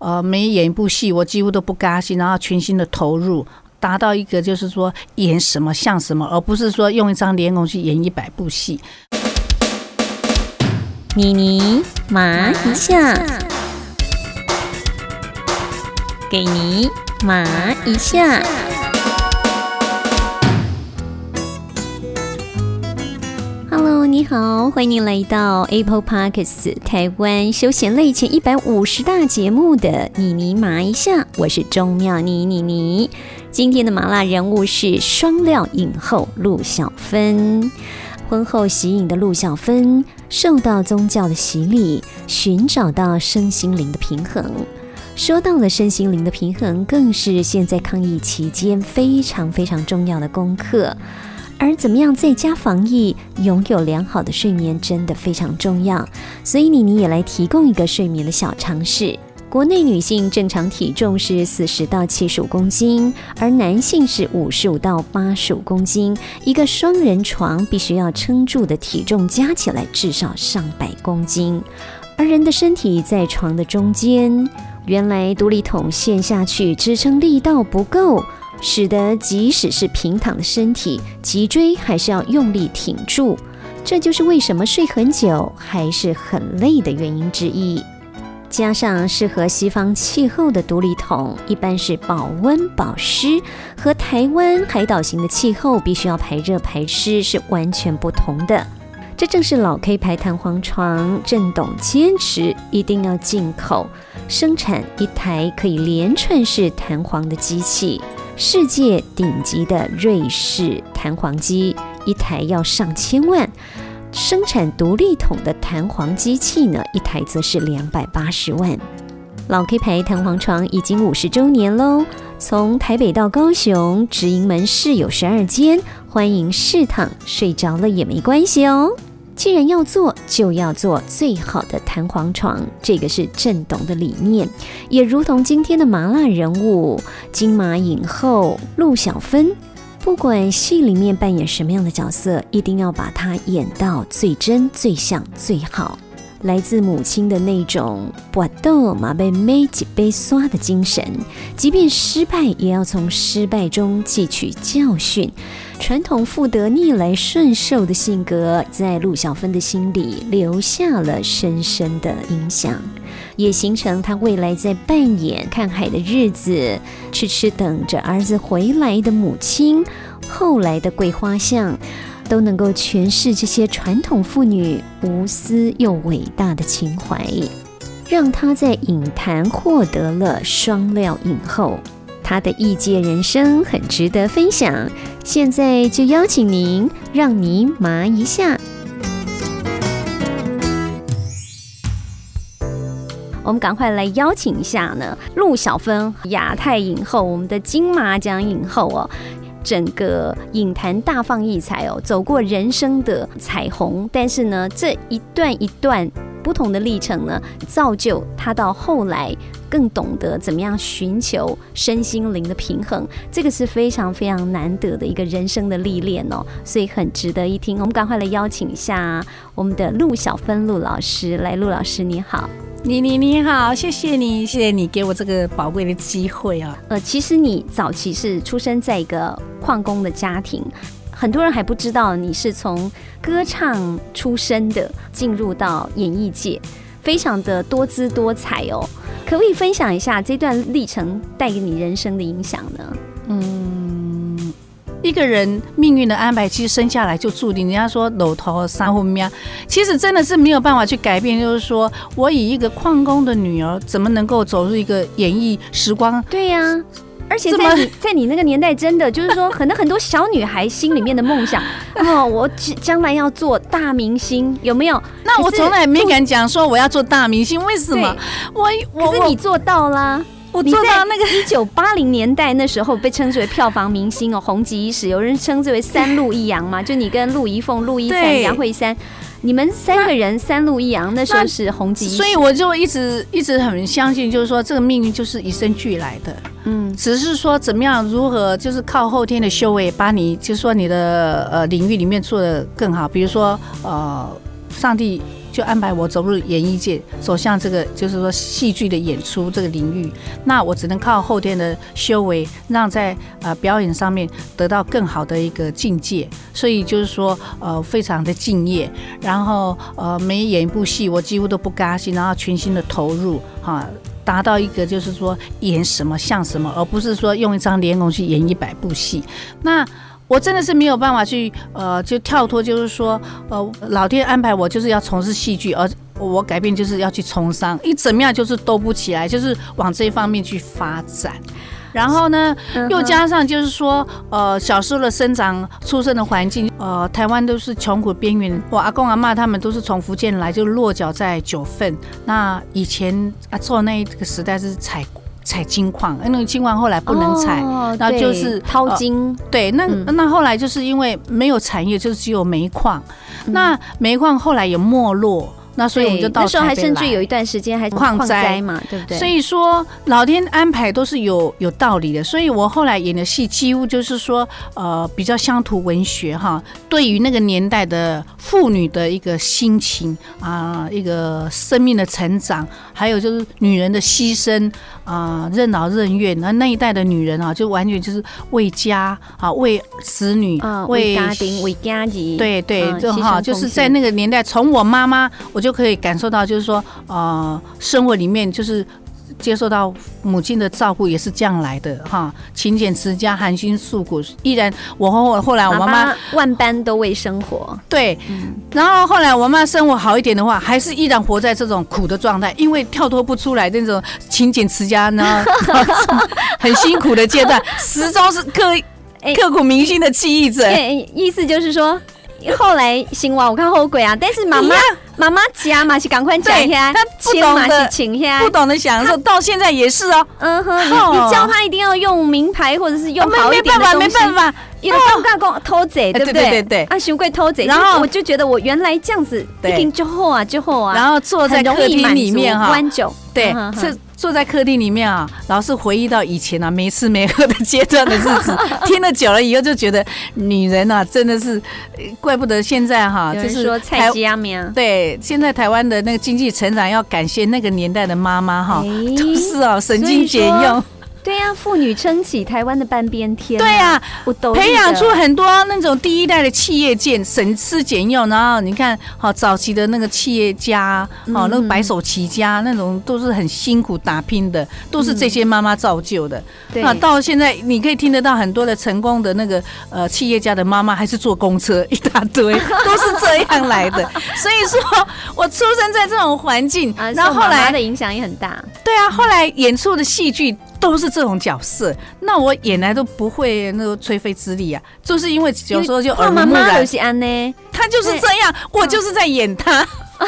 呃，每演一部戏，我几乎都不甘心，然后全心的投入，达到一个就是说演什么像什么，而不是说用一张脸孔去演一百部戏。妮妮麻一下，给你麻一下。你好，欢迎来到 Apple Podcasts 台湾休闲类前一百五十大节目的妮妮麻一下，我是钟妙妮妮妮。今天的麻辣人物是双料影后陆小芬。婚后息影的陆小芬，受到宗教的洗礼，寻找到身心灵的平衡。说到了身心灵的平衡，更是现在抗疫期间非常非常重要的功课。而怎么样在家防疫，拥有良好的睡眠，真的非常重要。所以妮妮也来提供一个睡眠的小常识。国内女性正常体重是四十到七十五公斤，而男性是五十五到八十五公斤。一个双人床必须要撑住的体重加起来至少上百公斤，而人的身体在床的中间，原来独立桶陷下去支撑力道不够。使得即使是平躺的身体，脊椎还是要用力挺住，这就是为什么睡很久还是很累的原因之一。加上适合西方气候的独立桶，一般是保温保湿，和台湾海岛型的气候必须要排热排湿是完全不同的。这正是老 K 牌弹簧床郑董坚持一定要进口生产一台可以连串式弹簧的机器。世界顶级的瑞士弹簧机一台要上千万，生产独立筒的弹簧机器呢，一台则是两百八十万。老 K 牌弹簧床已经五十周年喽，从台北到高雄直营门市有十二间，欢迎试躺，睡着了也没关系哦。既然要做，就要做最好的弹簧床，这个是郑董的理念，也如同今天的麻辣人物金马影后陆小芬，不管戏里面扮演什么样的角色，一定要把它演到最真、最像、最好。来自母亲的那种搏斗马被美几杯刷的精神，即便失败，也要从失败中汲取教训。传统妇德逆来顺受的性格，在陆小芬的心里留下了深深的影响，也形成她未来在扮演看海的日子，痴痴等着儿子回来的母亲。后来的桂花巷。都能够诠释这些传统妇女无私又伟大的情怀，让她在影坛获得了双料影后。他的异界人生很值得分享。现在就邀请您，让您麻一下。我们赶快来邀请一下呢，陆小芬，亚太影后，我们的金马奖影后哦。整个影坛大放异彩哦，走过人生的彩虹，但是呢，这一段一段不同的历程呢，造就他到后来更懂得怎么样寻求身心灵的平衡，这个是非常非常难得的一个人生的历练哦，所以很值得一听。我们赶快来邀请一下我们的陆小芬陆老师，来，陆老师你好。你你你好，谢谢你，谢谢你给我这个宝贵的机会啊。呃，其实你早期是出生在一个矿工的家庭，很多人还不知道你是从歌唱出身的，进入到演艺界，非常的多姿多彩哦。可不可以分享一下这段历程带给你人生的影响呢？嗯。一个人命运的安排，其实生下来就注定。人家说“搂头三分命”，其实真的是没有办法去改变。就是说我以一个矿工的女儿，怎么能够走入一个演艺时光？对呀，而且在你在你那个年代，真的就是说，可能很多小女孩心里面的梦想 哦，我将来要做大明星，有没有？那我从来没敢讲说我要做大明星，为什么？我可是你做到啦。我做到那个一九八零年代那时候被称之为票房明星哦，红极一时。有人称之为三陆一阳嘛，就你跟陆一凤、陆一山、杨慧珊，你们三个人三路一阳，那时候是红极。所以我就一直一直很相信，就是说这个命运就是与生俱来的。嗯，只是说怎么样如何，就是靠后天的修为，把你就是说你的呃领域里面做的更好。比如说呃，上帝就安排我走入演艺界，走向这个就是说戏剧的演出这个领域。那我只能靠后天的修为，让在呃表演上面得到更好的一个境界。所以就是说，呃，非常的敬业，然后呃每演一部戏，我几乎都不甘心，然后全心的投入，哈。达到一个就是说演什么像什么，而不是说用一张脸孔去演一百部戏。那我真的是没有办法去呃，就跳脱，就是说呃，老天安排我就是要从事戏剧，而我改变就是要去从商，一怎么样就是都不起来，就是往这一方面去发展。然后呢，又加上就是说，呃，小时候的生长、出生的环境，呃，台湾都是穷苦边缘。我阿公阿妈他们都是从福建来，就落脚在九份。那以前啊，做那个时代是采采金矿，那个金矿后来不能采，那就是淘金。对，那那后来就是因为没有产业，就是只有煤矿。那煤矿后来也没落。那所以我们就到那时候还甚至有一段时间还矿灾嘛，对不对？所以说老天安排都是有有道理的。所以我后来演的戏几乎就是说，呃，比较乡土文学哈，对于那个年代的妇女的一个心情啊，一个生命的成长，还有就是女人的牺牲啊，任劳任怨。那那一代的女人啊，就完全就是为家啊，为子女，为家庭，为家庭。对对，就哈，就是在那个年代，从我妈妈我。就可以感受到，就是说，呃，生活里面就是接受到母亲的照顾，也是这样来的哈。勤俭持家，含辛茹苦，依然我后后来我妈妈万般都为生活。对，然后后来我妈生活好一点的话，还是依然活在这种苦的状态，因为跳脱不出来那种勤俭持家呢，很辛苦的阶段，始终是刻 刻骨铭心的记忆着。意思就是说。后来新娃我看后悔啊，但是妈妈妈妈家嘛是赶快讲一下，他不懂得不懂得享受，到现在也是哦。嗯哼，你教他一定要用名牌或者是用好一点的东西，没办法，因为刚刚讲偷贼，对不对？对对。对，啊，熊贵偷贼，然后我就觉得我原来这样子一定之后啊之后啊，然后坐在客厅里面哈，关酒，对，是。坐在客厅里面啊，老是回忆到以前啊没吃没喝的阶段的日子，听了久了以后就觉得女人啊真的是，怪不得现在哈，就是说菜鸡阿面。对，现在台湾的那个经济成长要感谢那个年代的妈妈哈，都是哦省经俭用。对呀，妇女撑起台湾的半边天。对呀，我都培养出很多那种第一代的企业界，省吃俭用。然后你看，好早期的那个企业家，好那个白手起家那种，都是很辛苦打拼的，都是这些妈妈造就的。啊，到现在你可以听得到很多的成功的那个呃企业家的妈妈，还是坐公车一大堆，都是这样来的。所以说我出生在这种环境，然后后来的影响也很大。对啊，后来演出的戏剧。都是这种角色，那我演来都不会那个吹飞之力啊，就是因为有时候就耳濡目染。呢，他就是这样，我就是在演他，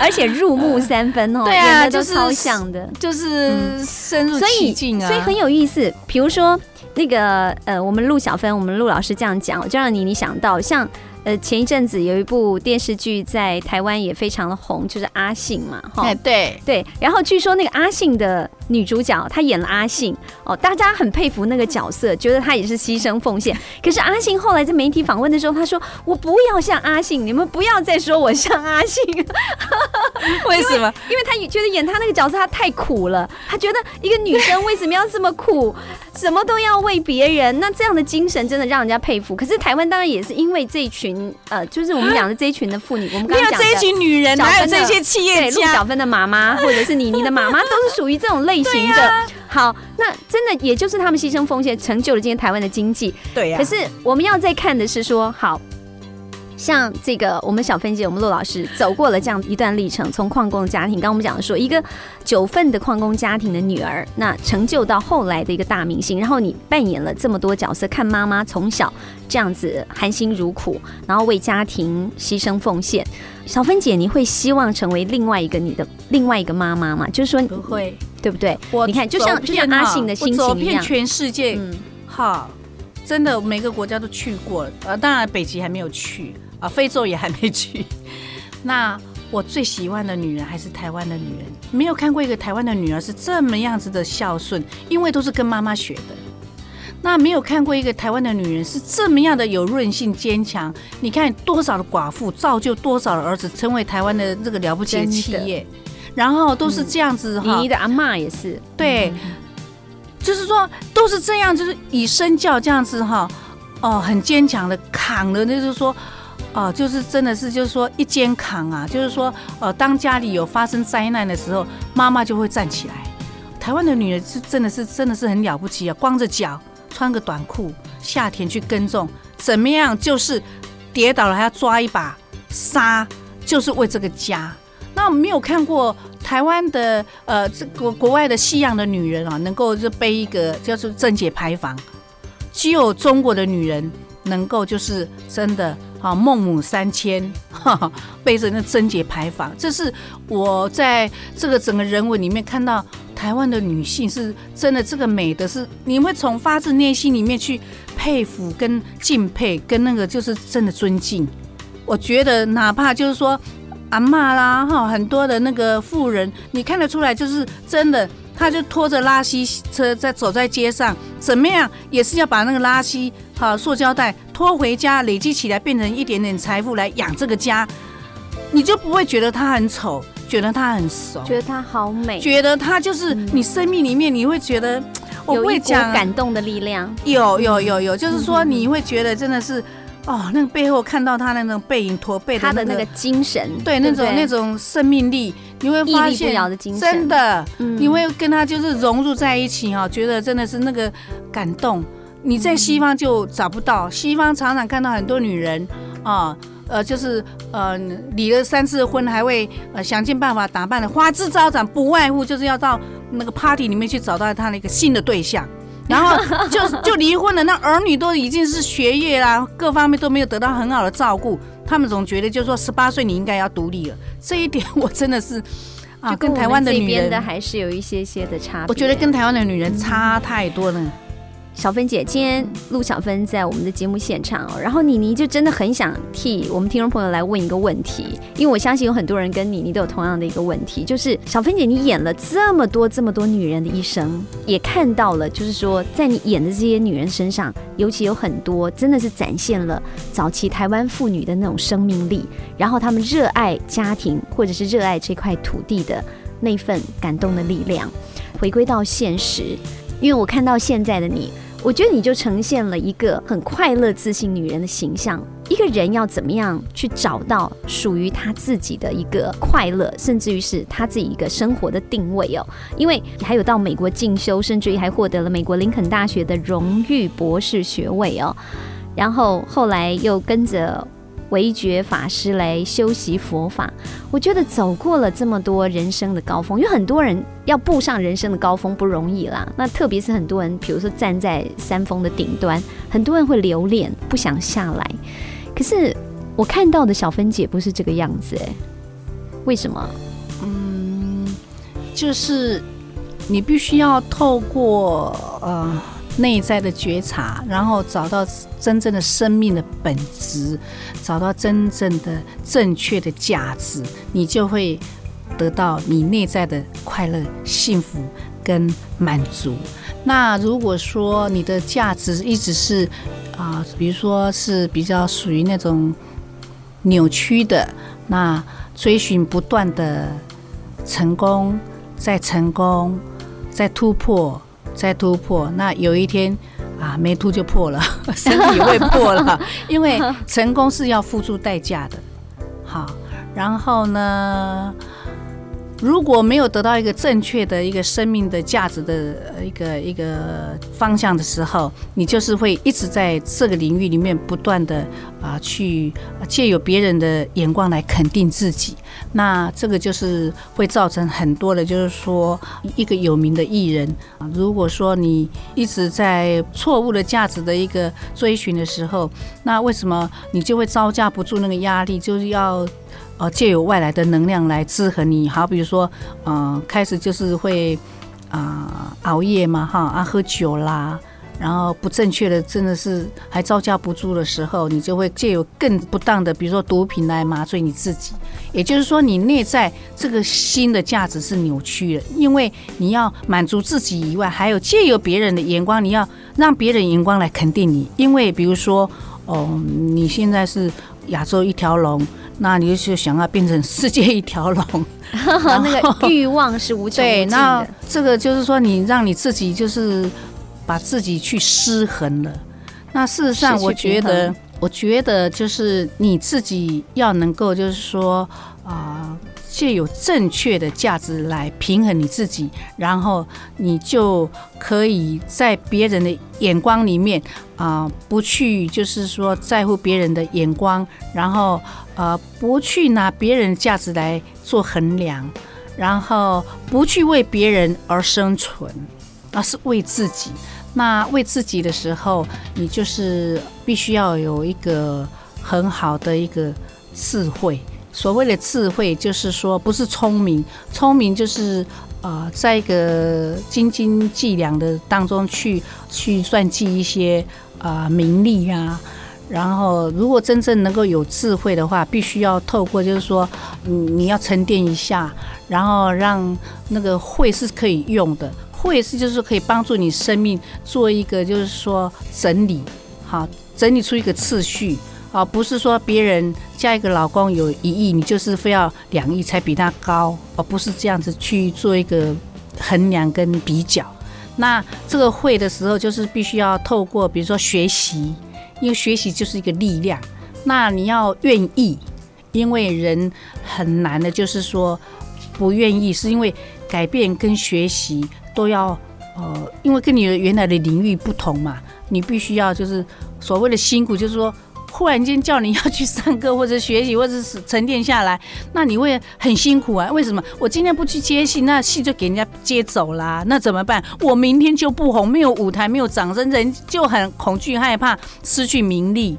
而且入木三分哦，对啊，就是超像的，就是深入其境啊，所以很有意思。比如说那个呃，我们陆小芬，我们陆老师这样讲，就让你你想到像。呃，前一阵子有一部电视剧在台湾也非常的红，就是阿信嘛，哈，对对。然后据说那个阿信的女主角，她演了阿信哦，大家很佩服那个角色，觉得她也是牺牲奉献。可是阿信后来在媒体访问的时候，他说：“我不要像阿信，你们不要再说我像阿信。” 为什么？因为他觉得演他那个角色他太苦了，他觉得一个女生为什么要这么苦，什么都要为别人，那这样的精神真的让人家佩服。可是台湾当然也是因为这一群。呃，就是我们讲的这一群的妇女，我们刚刚讲的这一群女人，还有这些企业家，陆小芬的妈妈，或者是妮妮的妈妈，都是属于这种类型的。好，那真的也就是他们牺牲奉献，成就了今天台湾的经济。对呀。可是我们要再看的是说，好。像这个，我们小芬姐，我们陆老师走过了这样一段历程，从矿工家庭，刚刚我们讲的说，一个九份的矿工家庭的女儿，那成就到后来的一个大明星，然后你扮演了这么多角色，看妈妈从小这样子含辛茹苦，然后为家庭牺牲奉献。小芬姐，你会希望成为另外一个你的另外一个妈妈吗？就是说不会，对不对？我你看，就像就像阿信的心情一样，全世界，好，真的每个国家都去过了，呃，当然北极还没有去。啊，非洲也还没去。那我最喜欢的女人还是台湾的女人，没有看过一个台湾的女儿是这么样子的孝顺，因为都是跟妈妈学的。那没有看过一个台湾的女人是这么样的有韧性、坚强。你看多少的寡妇造就多少的儿子，成为台湾的这个了不起的企业，然后都是这样子哈。你的阿妈也是，对，就是说都是这样，就是以身教这样子哈，哦，很坚强的扛了，就是说，哦，就是真的是就是说一肩扛啊，就是说，呃，当家里有发生灾难的时候，妈妈就会站起来。台湾的女人是真的是真的是很了不起啊，光着脚。穿个短裤，下田去耕种，怎么样？就是跌倒了还要抓一把沙，就是为这个家。那我们没有看过台湾的呃，这国国外的西洋的女人啊，能够就背一个叫做贞节牌坊，只有中国的女人能够就是真的好，孟母三迁，背着那贞节牌坊。这是我在这个整个人文里面看到。台湾的女性是真的，这个美的是你会从发自内心里面去佩服、跟敬佩、跟那个就是真的尊敬。我觉得哪怕就是说阿妈啦哈，很多的那个妇人，你看得出来就是真的，她就拖着垃圾车在走在街上，怎么样也是要把那个拉稀哈塑胶袋拖回家，累积起来变成一点点财富来养这个家，你就不会觉得他很丑。觉得他很熟，觉得他好美，觉得他就是你生命里面，你会觉得有一讲感动的力量。有有有有，就是说你会觉得真的是哦，那个背后看到他那种背影驼背他的那个精神，对那种那种生命力，你会发现真的，你会跟他就是融入在一起哈，觉得真的是那个感动。你在西方就找不到，西方常常看到很多女人啊。呃，就是呃，离了三次婚，还会呃想尽办法打扮的花枝招展，不外乎就是要到那个 party 里面去找到他那个新的对象，然后就就离婚了。那儿女都已经是学业啦，各方面都没有得到很好的照顾，他们总觉得就是说十八岁你应该要独立了。这一点我真的是啊，跟台湾的女人的还是有一些些的差别。我觉得跟台湾的女人差太多了。小芬姐，今天陆小芬在我们的节目现场哦，然后妮妮就真的很想替我们听众朋友来问一个问题，因为我相信有很多人跟妮妮都有同样的一个问题，就是小芬姐，你演了这么多这么多女人的一生，也看到了，就是说在你演的这些女人身上，尤其有很多真的是展现了早期台湾妇女的那种生命力，然后她们热爱家庭或者是热爱这块土地的那份感动的力量。回归到现实，因为我看到现在的你。我觉得你就呈现了一个很快乐、自信女人的形象。一个人要怎么样去找到属于他自己的一个快乐，甚至于是他自己一个生活的定位哦？因为你还有到美国进修，甚至于还获得了美国林肯大学的荣誉博士学位哦。然后后来又跟着。维觉法师来修习佛法，我觉得走过了这么多人生的高峰，因为很多人要步上人生的高峰不容易啦。那特别是很多人，比如说站在山峰的顶端，很多人会留恋，不想下来。可是我看到的小芬姐不是这个样子，哎，为什么？嗯，就是你必须要透过呃。内在的觉察，然后找到真正的生命的本质，找到真正的正确的价值，你就会得到你内在的快乐、幸福跟满足。那如果说你的价值一直是啊，比如说是比较属于那种扭曲的，那追寻不断的成功，再成功，再突破。再突破，那有一天啊，没突就破了，身体会破了，因为成功是要付出代价的。好，然后呢？如果没有得到一个正确的一个生命的价值的一个一个方向的时候，你就是会一直在这个领域里面不断的啊去借由别人的眼光来肯定自己，那这个就是会造成很多的，就是说一个有名的艺人啊，如果说你一直在错误的价值的一个追寻的时候，那为什么你就会招架不住那个压力，就是要。呃，借由外来的能量来制衡你，好，比如说，嗯，开始就是会啊熬夜嘛，哈啊喝酒啦，然后不正确的真的是还招架不住的时候，你就会借由更不当的，比如说毒品来麻醉你自己。也就是说，你内在这个心的价值是扭曲的，因为你要满足自己以外，还有借由别人的眼光，你要让别人眼光来肯定你。因为比如说，哦，你现在是亚洲一条龙，那你就想要变成世界一条龙，那个欲望是无穷无尽那的。这个就是说，你让你自己就是把自己去失衡了。那事实上，我觉得，我觉得就是你自己要能够，就是说啊。借有正确的价值来平衡你自己，然后你就可以在别人的眼光里面啊、不去就是说在乎别人的眼光，然后呃，不去拿别人的价值来做衡量，然后不去为别人而生存，而是为自己。那为自己的时候，你就是必须要有一个很好的一个智慧。所谓的智慧，就是说不是聪明，聪明就是呃，在一个斤斤计量的当中去去算计一些啊名利啊。然后，如果真正能够有智慧的话，必须要透过就是说，嗯，你要沉淀一下，然后让那个慧是可以用的，会是就是可以帮助你生命做一个就是说整理，好，整理出一个次序。啊，不是说别人嫁一个老公有一亿，你就是非要两亿才比他高，而不是这样子去做一个衡量跟比较。那这个会的时候，就是必须要透过比如说学习，因为学习就是一个力量。那你要愿意，因为人很难的，就是说不愿意，是因为改变跟学习都要呃，因为跟你的原来的领域不同嘛，你必须要就是所谓的辛苦，就是说。忽然间叫你要去上课或者学习或者是沉淀下来，那你会很辛苦啊？为什么？我今天不去接戏，那戏就给人家接走啦，那怎么办？我明天就不红，没有舞台，没有掌声，人就很恐惧害怕失去名利。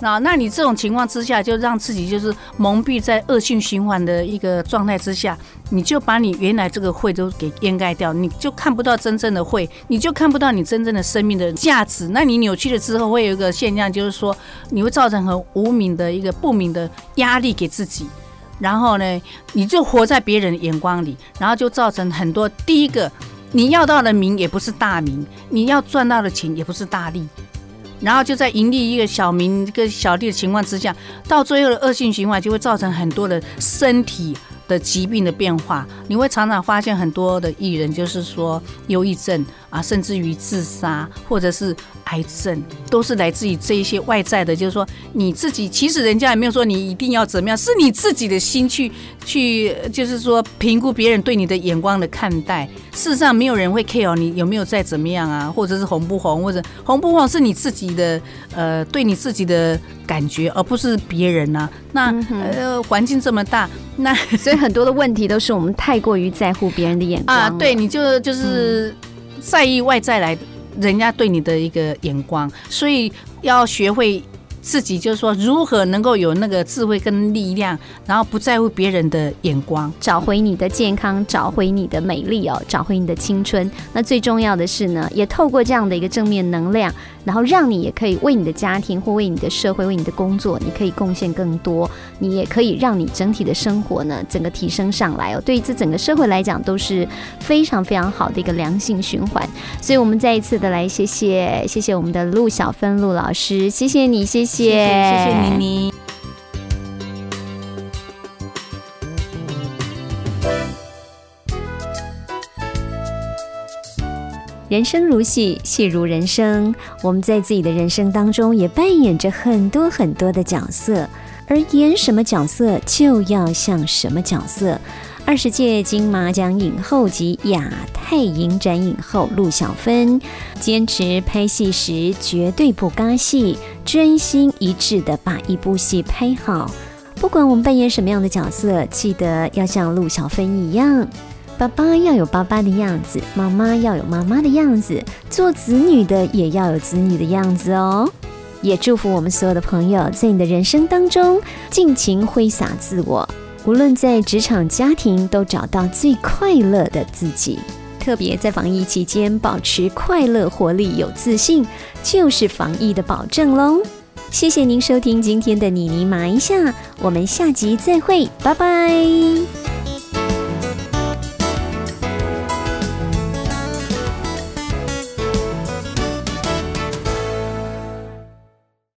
那那你这种情况之下，就让自己就是蒙蔽在恶性循环的一个状态之下，你就把你原来这个会都给掩盖掉，你就看不到真正的会，你就看不到你真正的生命的价值。那你扭曲了之后，会有一个现象，就是说你会造成很无名的一个不明的压力给自己，然后呢，你就活在别人的眼光里，然后就造成很多第一个，你要到的名也不是大名，你要赚到的钱也不是大利。然后就在盈利一个小名、一个小利的情况之下，到最后的恶性循环就会造成很多的身体的疾病的变化。你会常常发现很多的艺人，就是说忧郁症啊，甚至于自杀或者是癌症，都是来自于这一些外在的。就是说你自己，其实人家也没有说你一定要怎么样，是你自己的心去去，就是说评估别人对你的眼光的看待。事实上，没有人会 care 你有没有再怎么样啊，或者是红不红，或者红不红是你自己的呃，对你自己的感觉，而不是别人呐、那呃，环境这么大，那所以很多的问题都是我们太过于在乎别人的眼光啊，对，你就就是在意外在来人家对你的一个眼光，所以要学会自己，就是说如何能够有那个智慧跟力量，然后不在乎别人的眼光。找回你的健康，找回你的美丽哦，找回你的青春。那最重要的是呢，也透过这样的一个正面能量，然后让你也可以为你的家庭或为你的社会、为你的工作，你可以贡献更多。你也可以让你整体的生活呢，整个提升上来哦。对于这整个社会来讲，都是非常非常好的一个良性循环。所以，我们再一次的来谢谢谢谢我们的陆小芬陆老师，谢谢你，谢谢谢谢妮妮。人生如戏，戏如人生。我们在自己的人生当中也扮演着很多很多的角色，而演什么角色就要像什么角色。二十届金马奖影后及亚太影展影后陆小芬，坚持拍戏时绝对不尬戏，专心一致的把一部戏拍好。不管我们扮演什么样的角色，记得要像陆小芬一样。爸爸要有爸爸的样子，妈妈要有妈妈的样子，做子女的也要有子女的样子哦。也祝福我们所有的朋友，在你的人生当中尽情挥洒自我，无论在职场、家庭，都找到最快乐的自己。特别在防疫期间，保持快乐、活力、有自信，就是防疫的保证喽。谢谢您收听今天的妮妮麻一下，我们下集再会，拜拜。